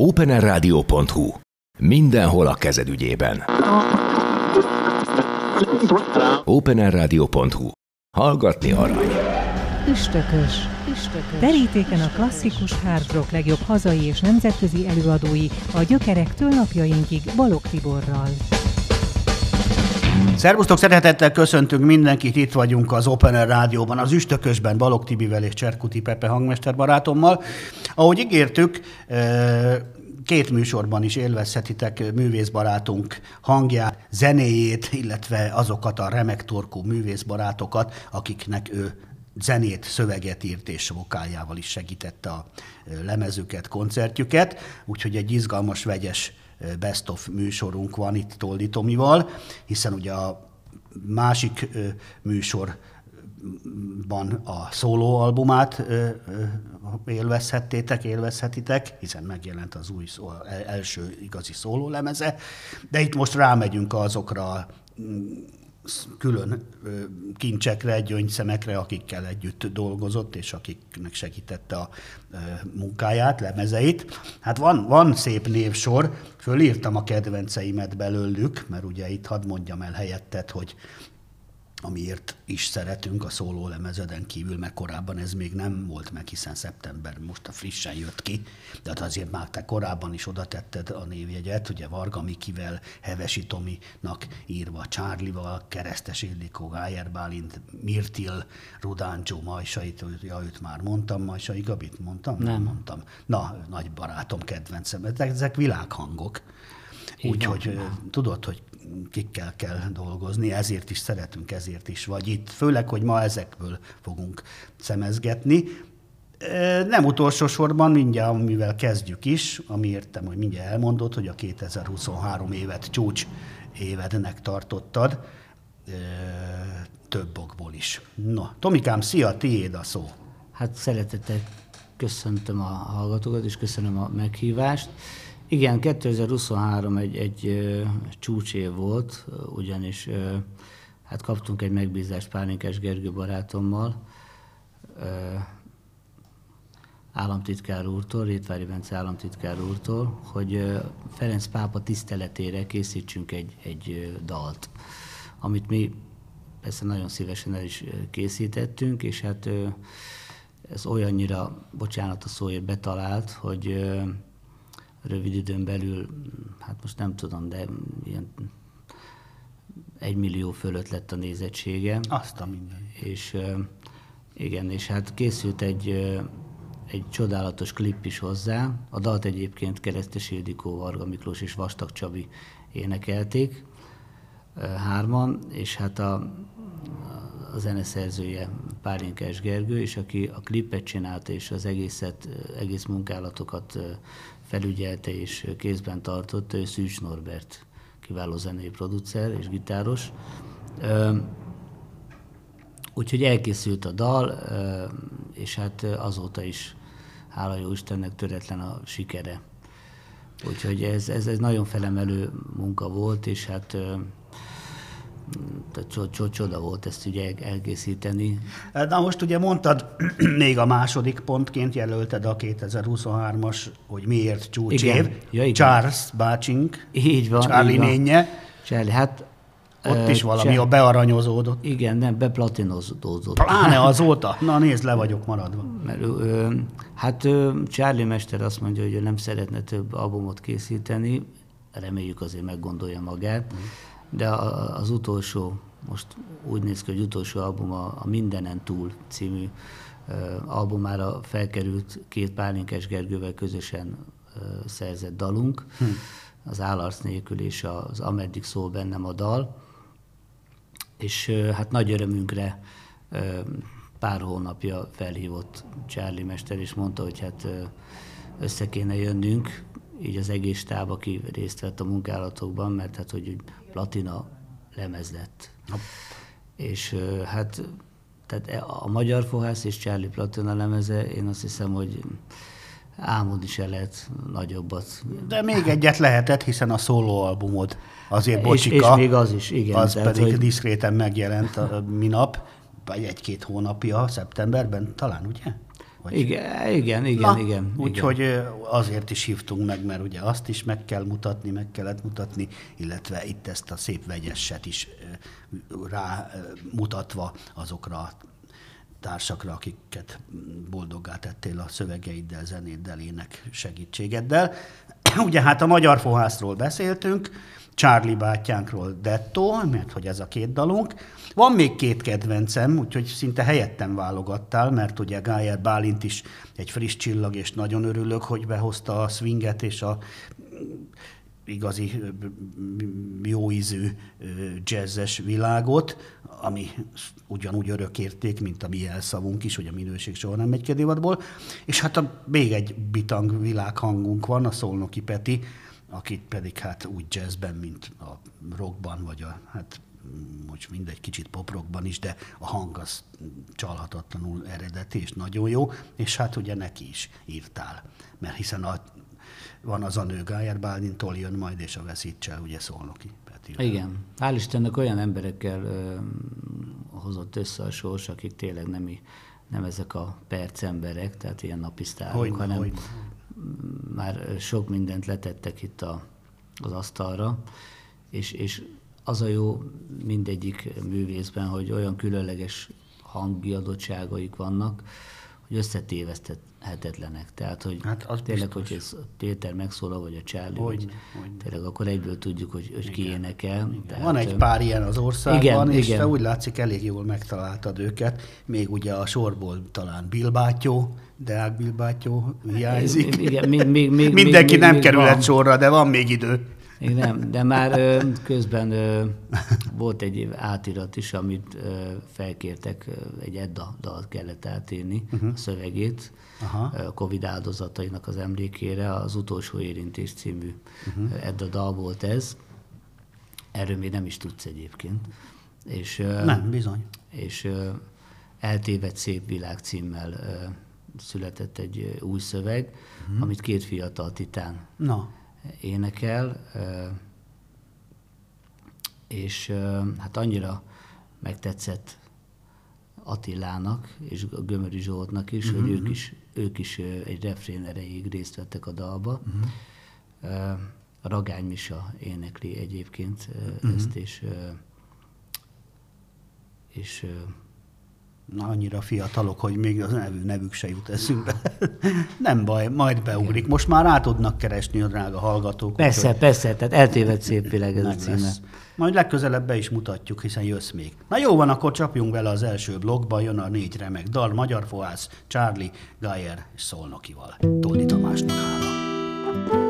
openerradio.hu. Mindenhol a kezed ügyében. openerradio.hu. Hallgatni arany. Üstökös. Üstökös. Terítéken a klasszikus hard rock legjobb hazai és nemzetközi előadói a gyökerektől napjainkig Balog Tiborral. Szervusztok, szeretettel köszöntünk mindenkit, itt vagyunk az Opener Rádióban, az Üstökösben Balog Tibivel és Cserkuti Pepe hangmester barátommal. Ahogy ígértük, két műsorban is élvezhetitek művészbarátunk hangját, zenéjét, illetve azokat a remek torkú művészbarátokat, akiknek ő zenét, szöveget írt és vokáljával is segítette a lemezüket, koncertjüket, úgyhogy egy izgalmas, vegyes best of műsorunk van itt Toldi Tomival, hiszen ugye a másik műsor ban a szólóalbumát élvezhettétek, élvezhetitek, hiszen megjelent az új szó, első igazi szólólemeze, de itt most rámegyünk azokra külön kincsekre, gyöngyszemekre, akikkel együtt dolgozott, és akiknek segítette a munkáját, lemezeit. Hát van, van szép névsor, fölírtam a kedvenceimet belőlük, mert ugye itt hadd mondjam el helyettet, hogy amiért is szeretünk a szóló lemezeden kívül, mert korábban ez még nem volt meg, hiszen szeptember most a frissen jött ki, de hát azért már te korábban is oda tetted a névjegyet, ugye Varga Mikivel, Hevesi Tominak írva, Csárlival, Keresztes Ildikó, Gájer Bálint, Mirtil, Rudáncsó, Majsait, ja, őt már mondtam, Majsai Gabit mondtam? Nem. nem mondtam. Na, nagy barátom, kedvencem, ezek világhangok. Úgyhogy tudod, hogy kikkel kell dolgozni, ezért is szeretünk, ezért is vagy itt. Főleg, hogy ma ezekből fogunk szemezgetni. Nem utolsó sorban, mindjárt, mivel kezdjük is, ami értem, hogy mindjárt elmondod, hogy a 2023 évet csúcs évednek tartottad, több okból is. No, Tomikám, szia, tiéd a szó. Hát szeretettel köszöntöm a hallgatókat, és köszönöm a meghívást. Igen, 2023 egy, egy csúcsév volt, ugyanis hát kaptunk egy megbízást Pálinkás Gergő barátommal, államtitkár úrtól, Rétvári Bence államtitkár úrtól, hogy Ferenc pápa tiszteletére készítsünk egy, egy dalt, amit mi persze nagyon szívesen el is készítettünk, és hát ez olyannyira, bocsánat a szóért, betalált, hogy rövid időn belül, hát most nem tudom, de ilyen egy millió fölött lett a nézettsége. Azt a minden. És igen, és hát készült egy, egy csodálatos klip is hozzá. A dalt egyébként Keresztes Ildikó, Varga Miklós és Vastag Csabi énekelték hárman, és hát a, a zeneszerzője Pálinkás Gergő, és aki a klipet csinálta, és az egészet, egész munkálatokat felügyelte és kézben tartott Szűcs Norbert, kiváló zenei producer és gitáros. Úgyhogy elkészült a dal, és hát azóta is, hála jó Istennek, töretlen a sikere. Úgyhogy ez, ez, ez nagyon felemelő munka volt, és hát csoda volt ezt ugye elkészíteni. Na most ugye mondtad, még a második pontként jelölted a 2023-as, hogy miért csúcsév. Igen. Ja, igen. Charles bácsink, így van, Charlie így van. nénye. Charlie, hát ott is valami a bearanyozódott. Igen, nem, beplatinozódott. Pláne azóta? Na nézd, le vagyok maradva. Mert, ö, hát ö, Charlie Mester azt mondja, hogy ő nem szeretne több albumot készíteni, reméljük azért meggondolja magát. Mm de az utolsó, most úgy néz ki, hogy utolsó album a, a Mindenen túl című albumára felkerült két Pálinkás Gergővel közösen szerzett dalunk, hm. az Állarc nélkül és az Ameddig szól bennem a dal, és hát nagy örömünkre pár hónapja felhívott Charlie Mester, és mondta, hogy hát össze kéne jönnünk, így az egész stáb, aki részt vett a munkálatokban, mert hát, hogy platina lemez lett. Hopp. És hát tehát e, a Magyar Fohász és Charlie Platina lemeze, én azt hiszem, hogy álmodni se lehet nagyobbat. De még egyet lehetett, hiszen a szólóalbumod azért bocsika. És, és még az is, igen. Az tehát, pedig hogy... diszkréten megjelent a minap, vagy egy-két hónapja, szeptemberben talán, ugye? Vagy... Igen, igen, igen. Na, igen Úgyhogy azért is hívtunk meg, mert ugye azt is meg kell mutatni, meg kellett mutatni, illetve itt ezt a szép vegyeset is rá mutatva azokra a társakra, akiket boldoggá tettél a szövegeiddel, zenéddel, ének segítségeddel. Ugye hát a magyar fohászról beszéltünk, Charlie bátyánkról Detto, mert hogy ez a két dalunk. Van még két kedvencem, úgyhogy szinte helyettem válogattál, mert ugye Gájer Bálint is egy friss csillag, és nagyon örülök, hogy behozta a swinget és a igazi jó ízű jazzes világot, ami ugyanúgy örökérték, mint a mi elszavunk is, hogy a minőség soha nem megy kedévatból. És hát a, még egy bitang világhangunk van, a Szolnoki Peti, akit pedig hát úgy jazzben, mint a rockban, vagy a, hát most mindegy, kicsit poprockban is, de a hang az csalhatatlanul eredeti és nagyon jó, és hát ugye neki is írtál, mert hiszen a, van az a nő Gájer Bálintól jön majd, és a veszítse, ugye Szolnoki Peti. Igen. Hál' Istennek olyan emberekkel ö, hozott össze a sors, akik tényleg nem, nem ezek a percemberek, tehát ilyen napisztárok, hanem hogy már sok mindent letettek itt a, az asztalra, és, és az a jó mindegyik művészben, hogy olyan különleges hangi adottságaik vannak, hogy összetéveszthetetlenek. Tehát, hogy hát az tényleg, biztos. hogy ez Péter megszólal, vagy a Charlie, hogy, hogy tényleg akkor egyből tudjuk, hogy, hogy ki énekel. Tehát, Van egy pár ilyen az országban, igen, és igen. te úgy látszik, elég jól megtaláltad őket. Még ugye a sorból talán Bilbátyó, Deák Bilbátyó hiányzik. Igen, még, még, még, Mindenki még, nem még kerülhet sorra, de van még idő. Még nem, de már közben volt egy átirat is, amit felkértek, egy Edda dalt kellett átírni, uh-huh. a szövegét, Aha. Covid áldozatainak az emlékére, az Utolsó Érintés című uh-huh. Edda dal volt ez. Erről még nem is tudsz egyébként. És, nem, bizony. És Eltévedt szép világ címmel született egy új szöveg, uh-huh. amit két fiatal titán Na. Énekel, és hát annyira megtetszett Attilának és a Gömöri Zsoltnak is, uh-huh. hogy ők is, ők is egy refrén erejéig részt vettek a dalba. Uh-huh. Ragány Misa énekli egyébként uh-huh. ezt, és, és Na, annyira fiatalok, hogy még az nevű, nevük se jut eszünkbe. Nem baj, majd beugrik. Most már rá tudnak keresni a drága hallgatók. Persze, úgy, persze, tehát eltévedt szép világ ez a címe. Majd legközelebb be is mutatjuk, hiszen jössz még. Na jó van, akkor csapjunk vele az első blogba, jön a négy remek dal, Magyar Fohász, Charlie, Geyer és Szolnokival. Toldi Tamásnak hála. szerelemnek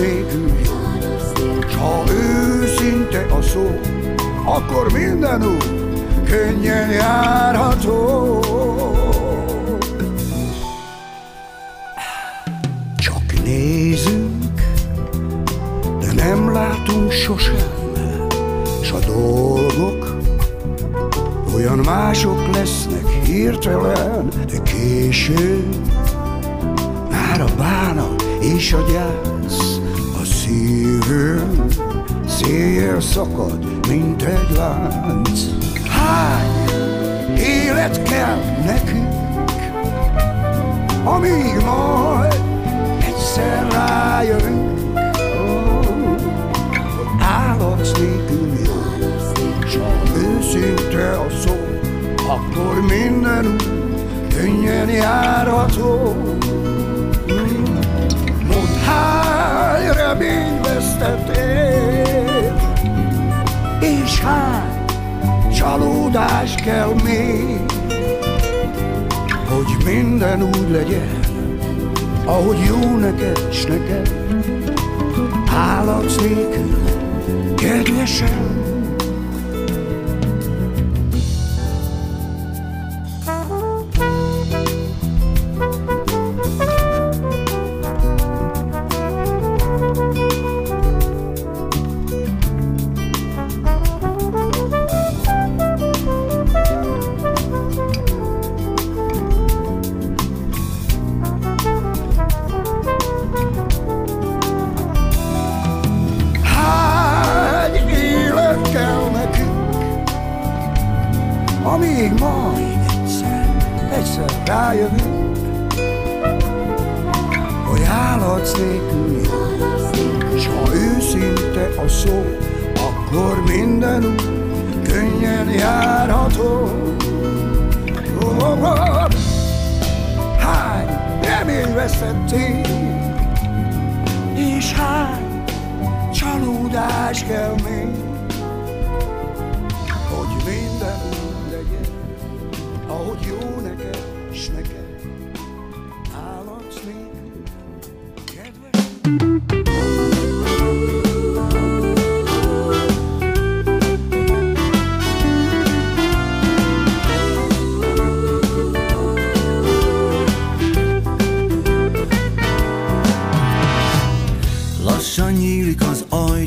nélkül s ha őszinte a szó, akkor minden úgy könnyen járható. látunk sosem, s a dolgok olyan mások lesznek hirtelen, de később már a bánat és a gyász a szívőm széjjel szakad, mint egy lánc. Hány élet kell nekünk, amíg majd egyszer rájövünk, hogy állatsz nélkül jó, s ha őszinte a szó, akkor minden úgy könnyen járható. Hány remény vesztették, és hány csalódás kell még, hogy minden úgy legyen, ahogy jó neked s neked, állatsz nélkül, kedvesem.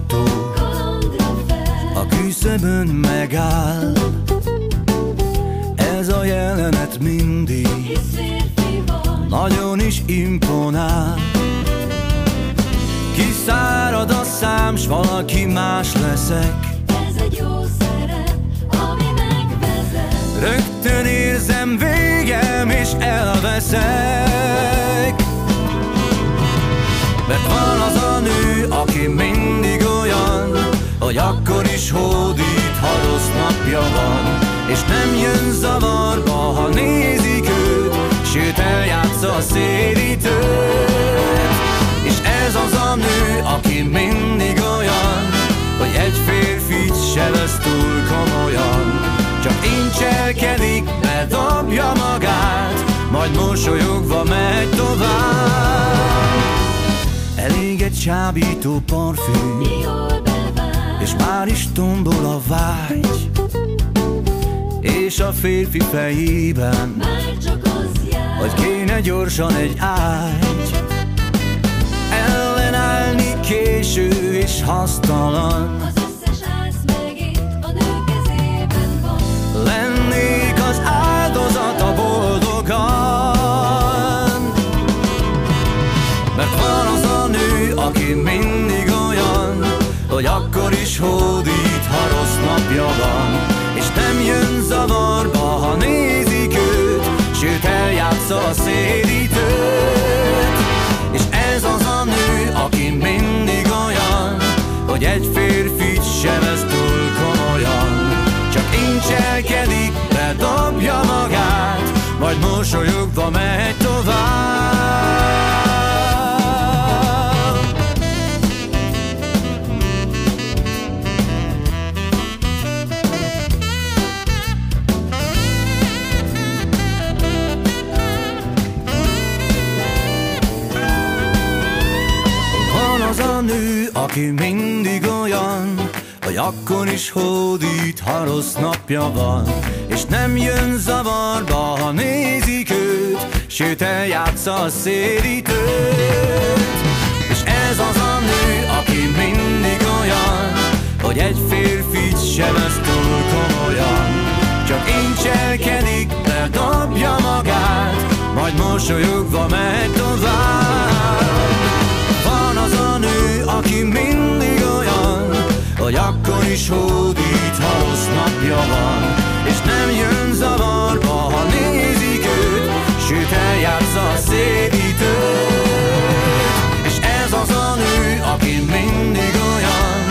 Ajtó, a küszöbön megáll. Ez a jelenet mindig nagyon is imponál. Kiszárad a szám, s valaki más leszek. Ez egy jó szerep, ami megvezet. Rögtön érzem végem, és elveszek. Mert van az a nő, aki olyan, hogy akkor is hódít, ha rossz napja van. És nem jön zavarba, ha nézik őt, sőt eljátsza a szélítőt. És ez az a nő, aki mindig olyan, hogy egy férfit se vesz túl komolyan. Csak incselkedik, bedobja magát, majd mosolyogva megy tovább. Elég egy csábító parfüm, és már is tombol a vágy. És a férfi fejében, már csak az jár. hogy kéne gyorsan egy ágy. Ellenállni késő és hasztalan, Az hódít, ha rossz napja van. És nem jön zavarba, ha nézik őt, sőt eljátsza a szédítőt. És ez az a nő, aki mindig olyan, hogy egy férfit se vesz túl komolyan. Csak incselkedik, bedobja magát, majd mosolyogva megy tovább. Aki mindig olyan, hogy akkor is hódít, ha rossz napja van. És nem jön zavarba, ha nézik őt, sőt eljátsza a szédítőt. És ez az a nő, aki mindig olyan, hogy egy csódít, ha rossz napja van, és nem jön zavarba, ha nézik őt, sőt eljátsza a szédítőt. És ez az a nő, aki mindig olyan,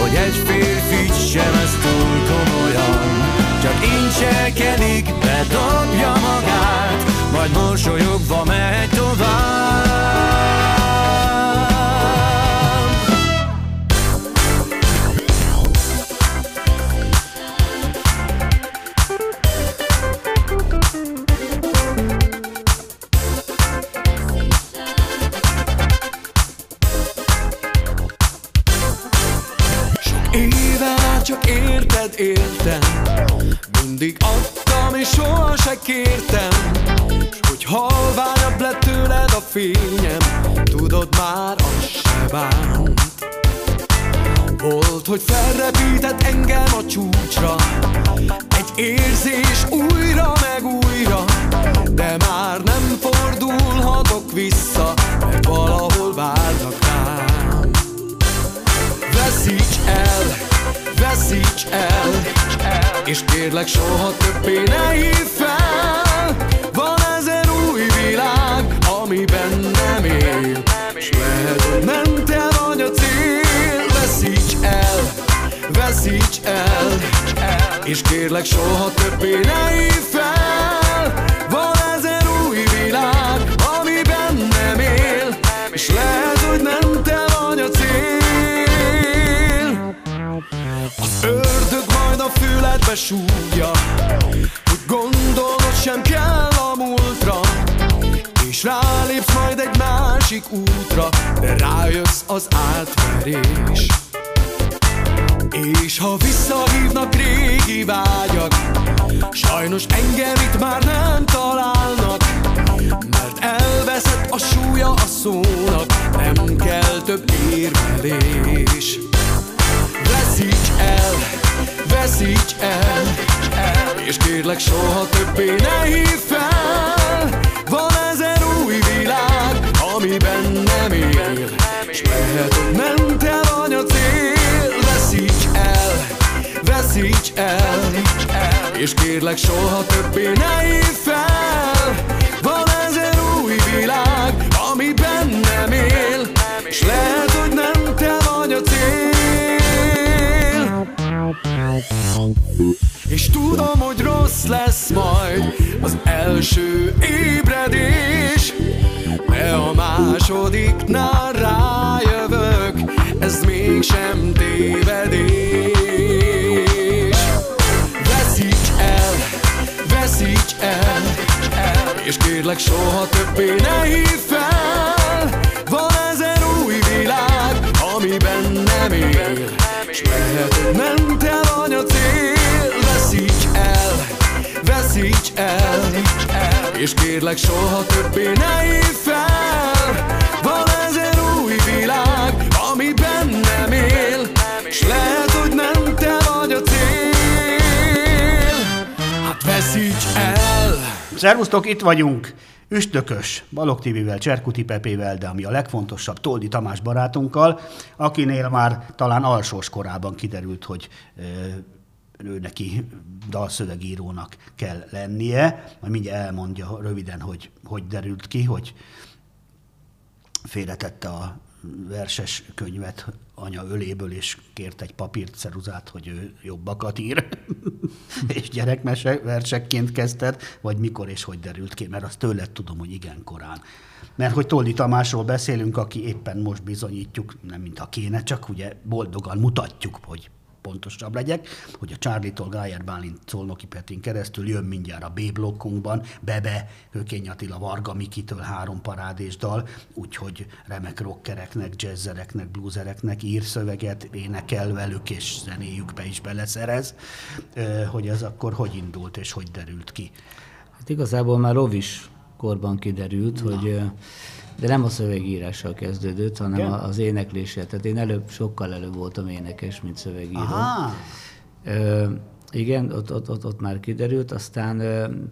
hogy egy férfit sem ez túl komolyan, csak incselkedik, bedobja magát, majd mosolyogva megy el És kérlek soha többé ne hív fel. Van ezer új világ, ami bennem él S lehet, hogy nem te vagy a cél. Veszíts el, veszíts el És kérlek soha többé ne hív fel. Van ezer új világ, ami bennem él És lehet, hogy nem te vagy ördög majd a füledbe súgja Hogy gondolnod sem kell a múltra És rálépsz majd egy másik útra De rájössz az átverés. És ha visszahívnak régi vágyak Sajnos engem itt már nem találnak Mert elveszett a súlya a szónak Nem kell több érvelés Veszíts el, veszíts el És kérlek soha többé ne hív fel. Van ezer új világ, ami bennem él S lehet, hogy nem te vagy a cél. Veszíts el, veszíts el És kérlek soha többé ne hív fel. Van ezer új világ, ami bennem él S lehet, és tudom, hogy rossz lesz majd az első ébredés. De a másodiknál rájövök, ez mégsem tévedés. Veszíts el, veszíts el És kérlek soha többé ne hív fel. Van ezer új világ, ami bennem él S lehet, hogy nem te vagy a cél Veszíts el, veszíts el És kérlek soha többé ne hív fel. Van ezer új világ, ami bennem él S lehet, Szervusztok, itt vagyunk. Üstökös, Balog TV-vel, Cserkuti Pepével, de ami a legfontosabb, Toldi Tamás barátunkkal, akinél már talán alsós korában kiderült, hogy ő neki dalszövegírónak kell lennie. Majd mindjárt elmondja röviden, hogy hogy derült ki, hogy félretette a verses könyvet anya öléből, és kért egy papírt, ceruzát, hogy ő jobbakat ír, és gyerekmese versekként kezdted, vagy mikor és hogy derült ki, mert azt tőled tudom, hogy igen korán. Mert hogy Toldi Tamásról beszélünk, aki éppen most bizonyítjuk, nem mintha kéne, csak ugye boldogan mutatjuk, hogy pontosabb legyek, hogy a Charlie-tól Gájer Bálint Szolnoki Petrin keresztül jön mindjárt a B-blokkunkban, Bebe, Hökény Attila, Varga Mikitől három parádés dal, úgyhogy remek rockereknek, jazzereknek, bluesereknek ír szöveget, énekel velük, és zenéjükbe is beleszerez, hogy ez akkor hogy indult és hogy derült ki. Hát igazából már Rovis korban kiderült, hogy ö, de nem a szövegírással kezdődött, hanem Igen? a- az énekléssel. Tehát én előbb, sokkal előbb voltam énekes, mint szövegíró. Aha, Ö, igen, ott, ott, ott, ott már kiderült, aztán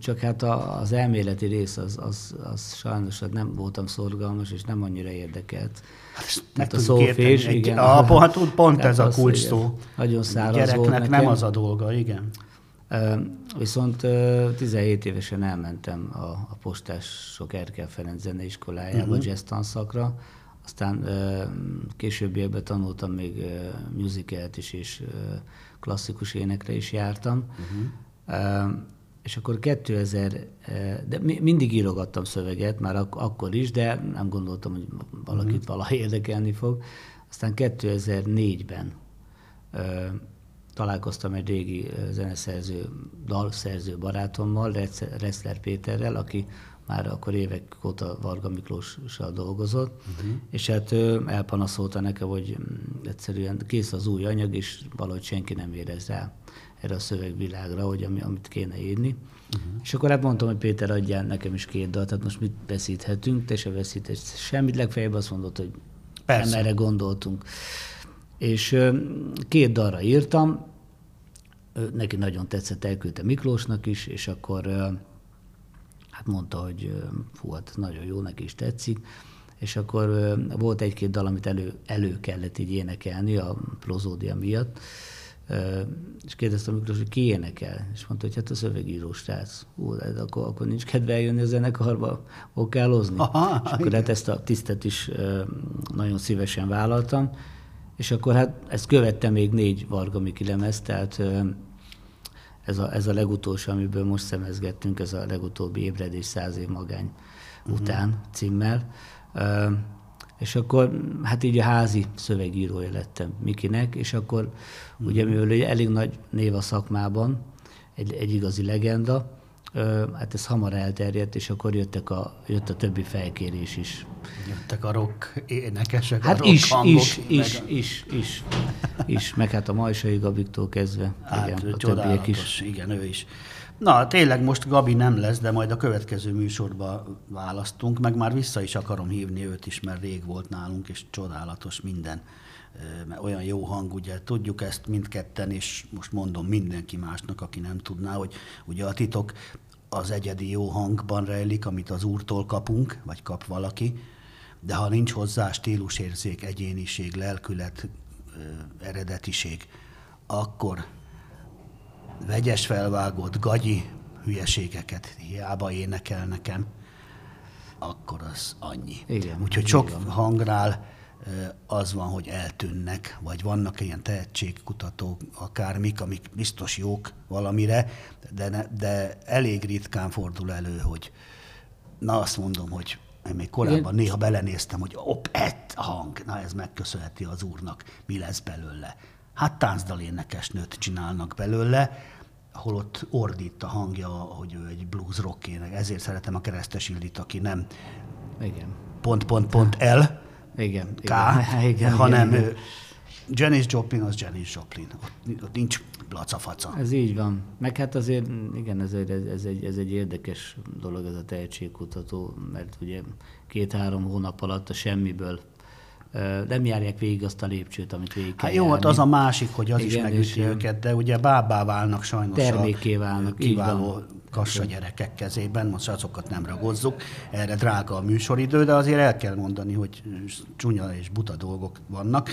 csak hát a, az elméleti rész az, az, az sajnos hát nem voltam szorgalmas, és nem annyira érdekelt. meg Tehát a szófés, igen. Ah, pont, pont Tehát ez a kulcs szó. Nagyon száraz Gyereknek volt nem nekem. az a dolga, igen. Viszont ö, 17 évesen elmentem a, a postások Erkel Ferenc zeneiskolájába, uh-huh. jazz tanszakra, aztán későbbiekben tanultam még musicalt is, és klasszikus énekre is jártam. Uh-huh. És akkor 2000, ö, de mi- mindig írogattam szöveget, már ak- akkor is, de nem gondoltam, hogy valakit uh-huh. valaha érdekelni fog. Aztán 2004-ben ö, találkoztam egy régi zeneszerző, dalszerző barátommal, Resz- Reszler Péterrel, aki már akkor évek óta Varga Miklóssal dolgozott, uh-huh. és hát ő elpanaszolta nekem, hogy mm, egyszerűen kész az új anyag, és valahogy senki nem érez rá erre a szövegvilágra, hogy ami, amit kéne írni. Uh-huh. És akkor hát mondtam, hogy Péter, adjál nekem is két dalt, tehát most mit veszíthetünk, te se veszíthetsz semmit, legfeljebb azt mondod, hogy Persze. nem erre gondoltunk. És két dalra írtam, neki nagyon tetszett, elküldte Miklósnak is, és akkor hát mondta, hogy fú, hát nagyon jó, neki is tetszik, és akkor volt egy-két dal, amit elő, elő kellett így énekelni a prozódia miatt, és kérdeztem Miklós, hogy ki énekel, és mondta, hogy hát a szövegíró srác. Ú, de akkor, akkor nincs kedve eljönni a zenekarba okálozni. Aha, és akkor igen. hát ezt a tisztet is nagyon szívesen vállaltam, és akkor hát ezt követte még négy Varga Miki lemez, tehát ez a, ez a legutolsó, amiből most szemezgettünk, ez a legutóbbi ébredés száz év magány uh-huh. után címmel. És akkor hát így a házi szövegírója lettem Mikinek, és akkor uh-huh. ugye mivel elég nagy név a szakmában, egy, egy igazi legenda, hát ez hamar elterjedt, és akkor jöttek a, jött a többi felkérés is. Jöttek a rock énekesek, hát a rock is, hangok, is, is, a... is, is, is, meg hát a Majsai Gabiktól kezdve, hát, igen, a többiek is. Igen, ő is. Na, tényleg most Gabi nem lesz, de majd a következő műsorba választunk, meg már vissza is akarom hívni őt is, mert rég volt nálunk, és csodálatos minden mert olyan jó hang, ugye tudjuk ezt mindketten, és most mondom mindenki másnak, aki nem tudná, hogy ugye a titok az egyedi jó hangban rejlik, amit az úrtól kapunk, vagy kap valaki, de ha nincs hozzá stílusérzék, egyéniség, lelkület, eredetiség, akkor vegyes felvágott, gagyi hülyeségeket hiába énekel nekem, akkor az annyi. Igen, Úgyhogy sok van. hangnál az van, hogy eltűnnek, vagy vannak ilyen tehetségkutatók, akármik, amik biztos jók valamire, de, ne, de elég ritkán fordul elő, hogy na azt mondom, hogy én még korábban néha belenéztem, hogy op, ett a hang, na ez megköszönheti az úrnak, mi lesz belőle. Hát táncdal énekesnőt csinálnak belőle, holott ordít a hangja, hogy ő egy blues rock ének. Ezért szeretem a keresztes Ildit, aki nem Igen. pont, pont, pont el, igen, K, igen, igen, hanem igen, igen. Janis Joplin az Janis Joplin. Ott, ott nincs placafaca. Ez így van. Meg hát azért, igen, ez, egy, ez, egy, ez egy érdekes dolog ez a tehetségkutató, mert ugye két-három hónap alatt a semmiből nem járják végig azt a lépcsőt, amit végig kell Hát jó, hát az a másik, hogy az Igen, is megüti őket, de ugye bábá válnak sajnos terméké válnak, kiváló kassa gyerekek kezében, most azokat nem ragozzuk, erre drága a műsoridő, de azért el kell mondani, hogy csúnya és buta dolgok vannak.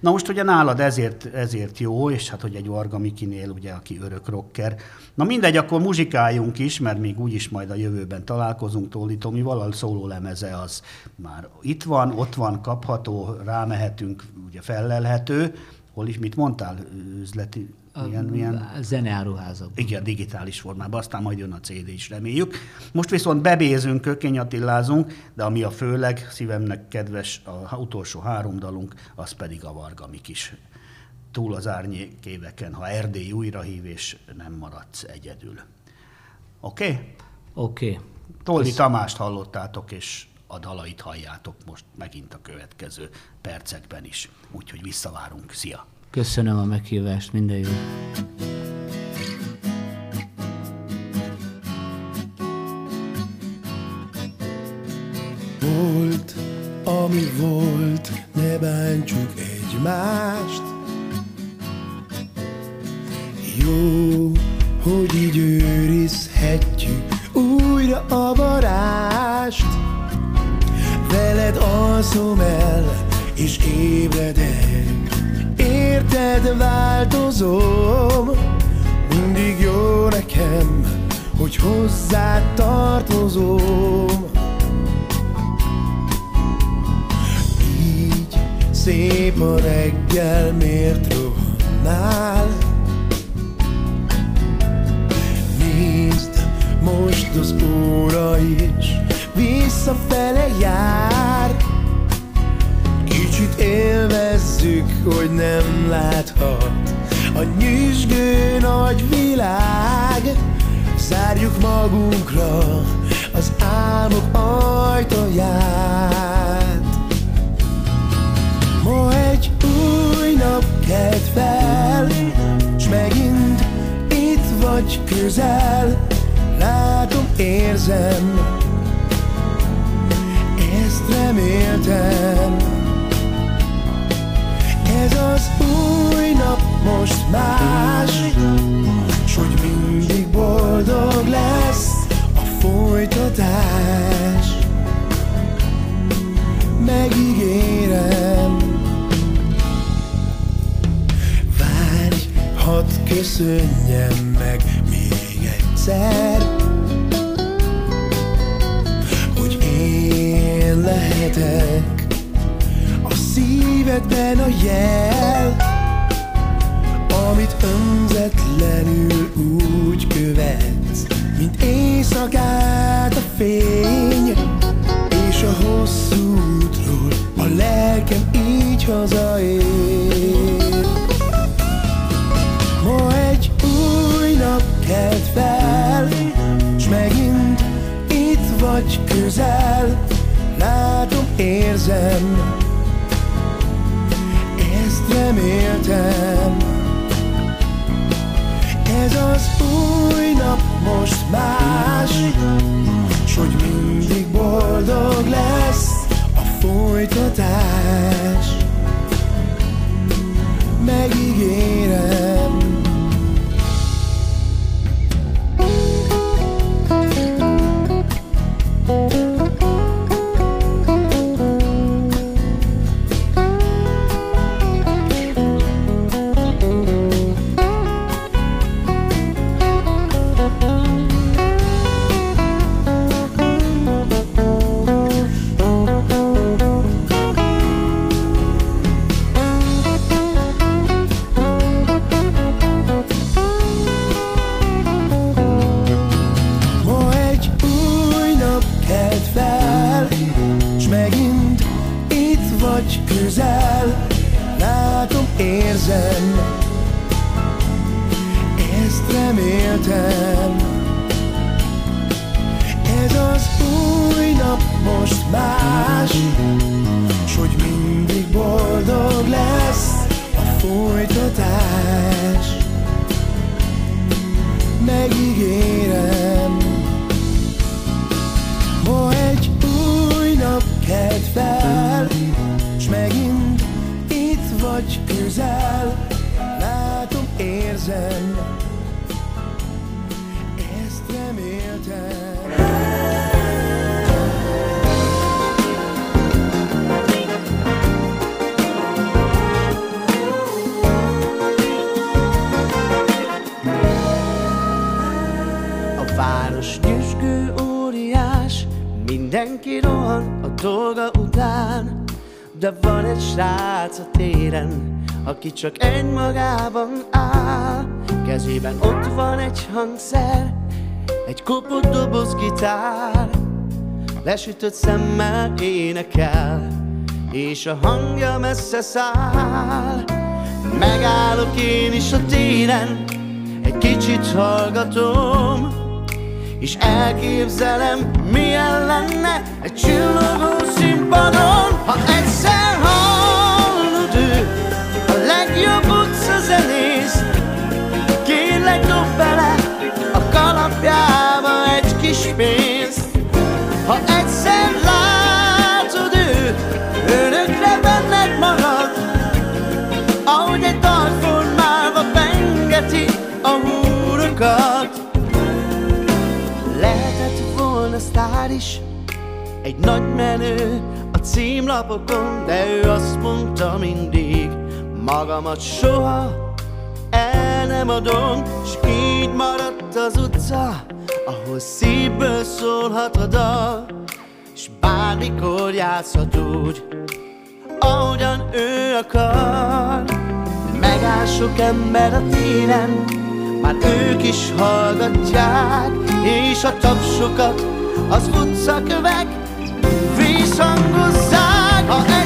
Na most ugye nálad ezért, ezért jó, és hát hogy egy Varga Mikinél, ugye, aki örök rocker. Na mindegy, akkor muzsikáljunk is, mert még úgyis majd a jövőben találkozunk Tóli Tomival, a szóló lemeze az már itt van, ott van, kapható, rámehetünk, ugye fellelhető, hol is, mit mondtál, üzleti milyen, milyen... Zeneáruházak. Igen, digitális formában, aztán majd jön a CD is, reméljük. Most viszont bebézünk, kökényatillázunk, de ami a főleg szívemnek kedves, a utolsó három dalunk, az pedig a Varga Mikis. Túl az árnyék éveken, ha Erdély újra hív, és nem maradsz egyedül. Oké? Okay? Oké. Okay. Toldi Kösz... Tamást hallottátok, és a dalait halljátok most megint a következő percekben is. Úgyhogy visszavárunk. Szia! Köszönöm a meghívást, minden jó. Volt, ami volt, ne bántsuk egymást. Jó, hogy így őrizhetjük újra a varást. Veled alszom el, és ébredek. Érted változom Mindig jó nekem, hogy hozzád tartozom. Így szép a reggel, miért rohannál? Nézd, most az óra is visszafele jár. Kicsit élvezzük, hogy nem láthat A nyüzsgő nagy világ. Zárjuk magunkra az álmok ajtaját. Ma egy új nap kelt fel, s megint itt vagy közel, látom, érzem, ezt reméltem. Ez az új nap most más, s hogy mindig boldog lesz a folytatás. Megígérem, várj, hadd köszönjem meg még egyszer, lehetek a szívedben a jel, amit önzetlenül úgy követsz, mint éjszakát a fény, és a hosszú útról a lelkem így hazaér. Érzem, ezt reméltem. Ez az új nap most más, s hogy mindig boldog lesz a folytatás. Megígérem, de van egy srác a téren, aki csak egymagában áll. Kezében ott van egy hangszer, egy kopott doboz gitár, lesütött szemmel énekel, és a hangja messze száll. Megállok én is a téren, egy kicsit hallgatom, és elképzelem, milyen lenne egy csillogó színpadon, is, egy nagy menő a címlapokon, de ő azt mondta mindig, magamat soha el nem adom, s így maradt az utca, ahol szívből szólhat a dal, s bármikor játszhat úgy, ahogyan ő akar. Megáll sok ember a téren, már ők is hallgatják, és a tapsokat az utcakövek visszhangozzák. Ha egyszer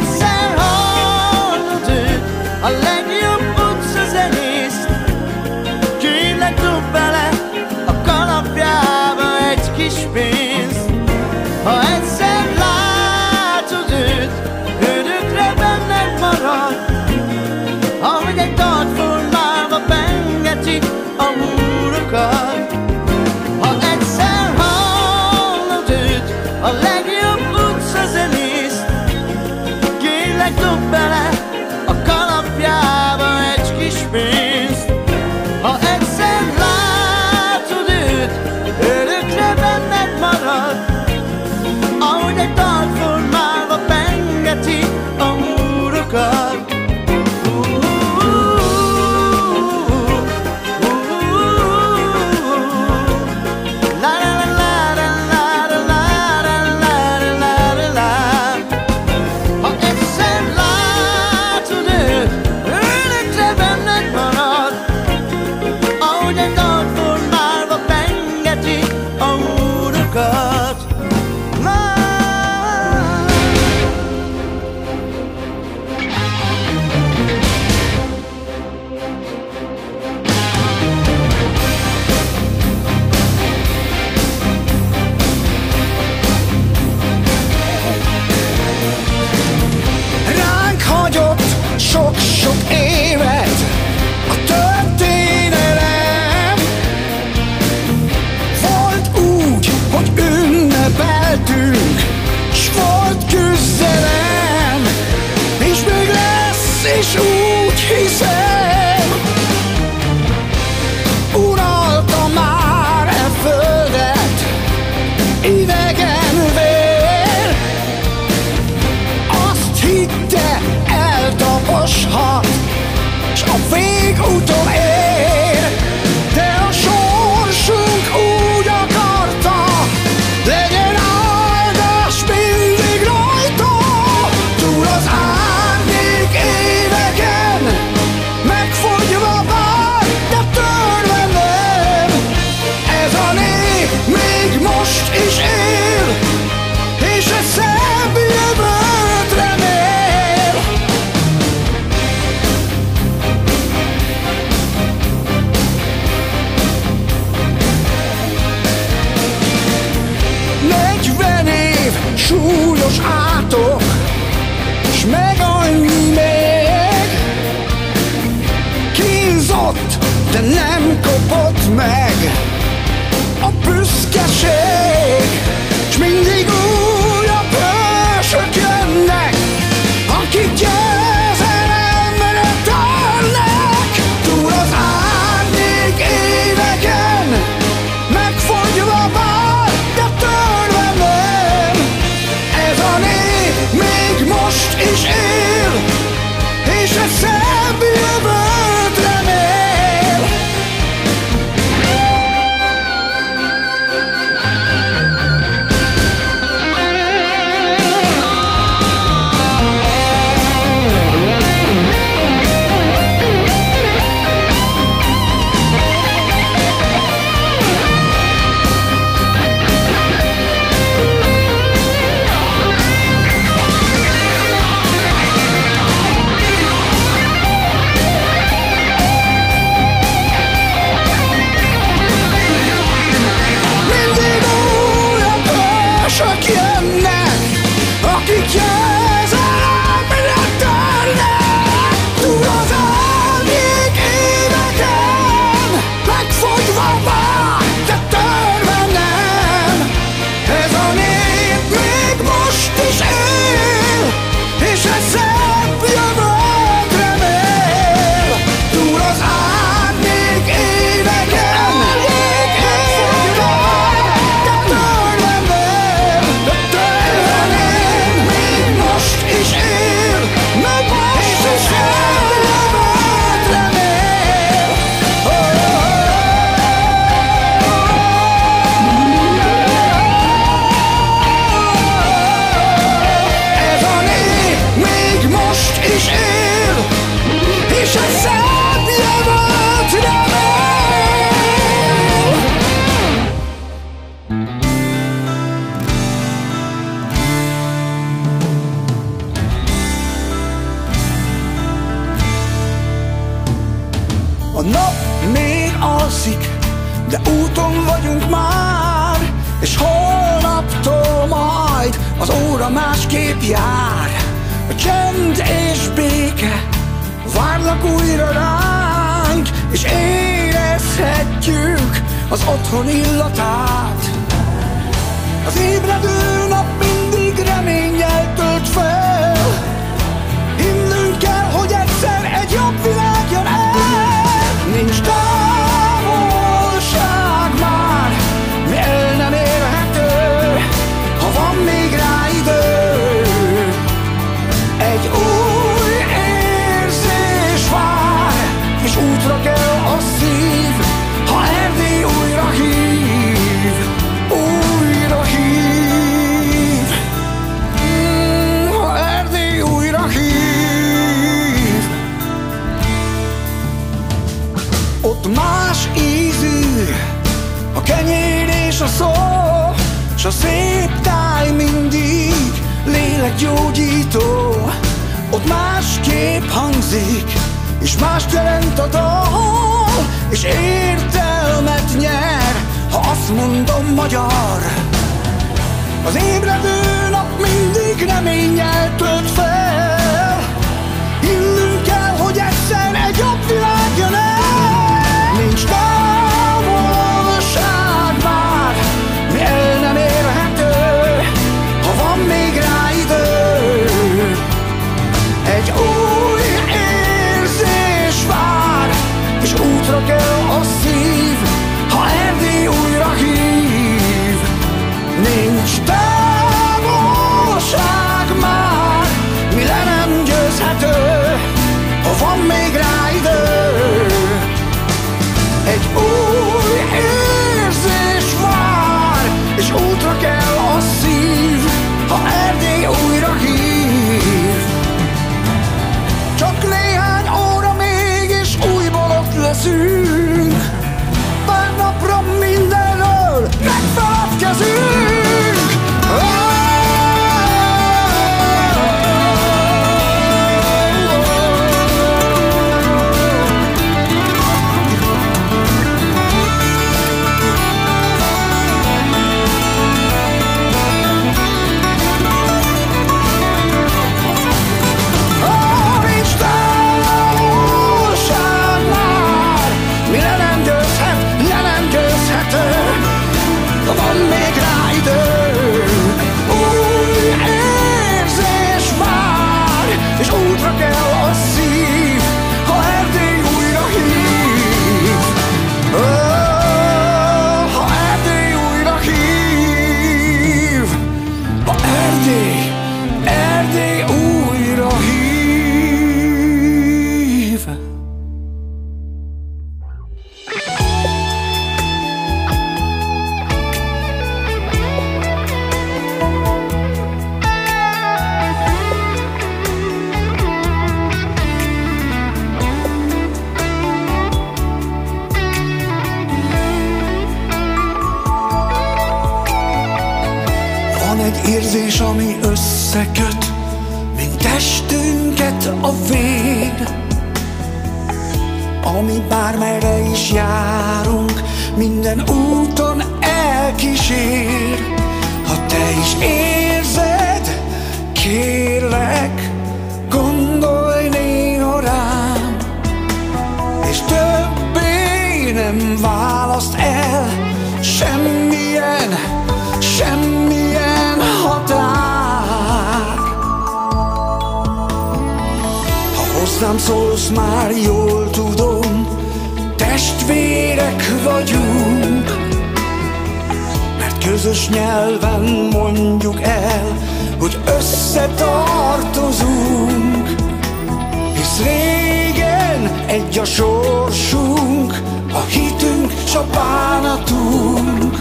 bánatunk.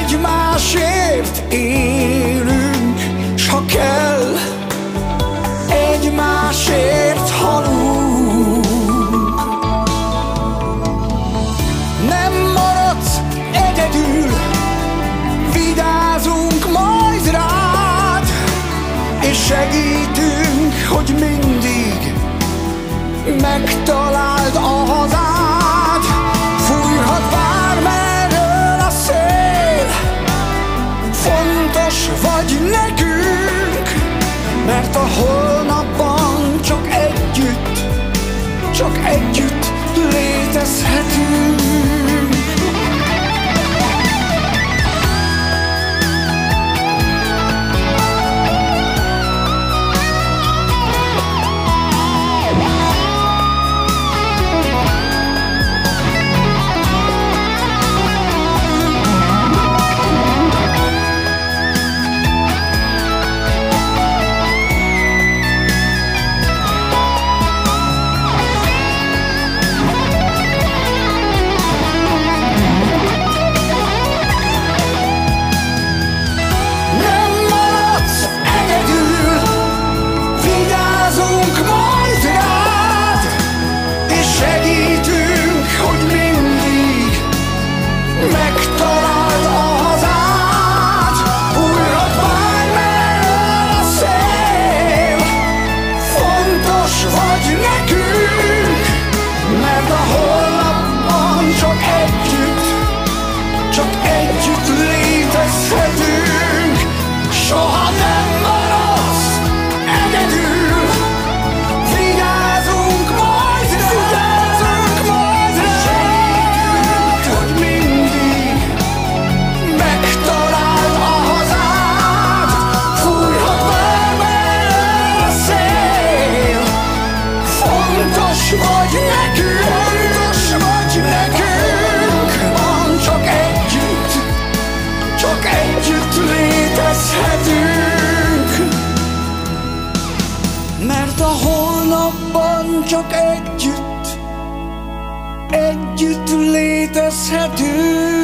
Egymásért élünk, s ha kell Egymásért halunk. Nem maradsz egyedül Vidázunk majd rád És segít csak együtt Együtt létezhetünk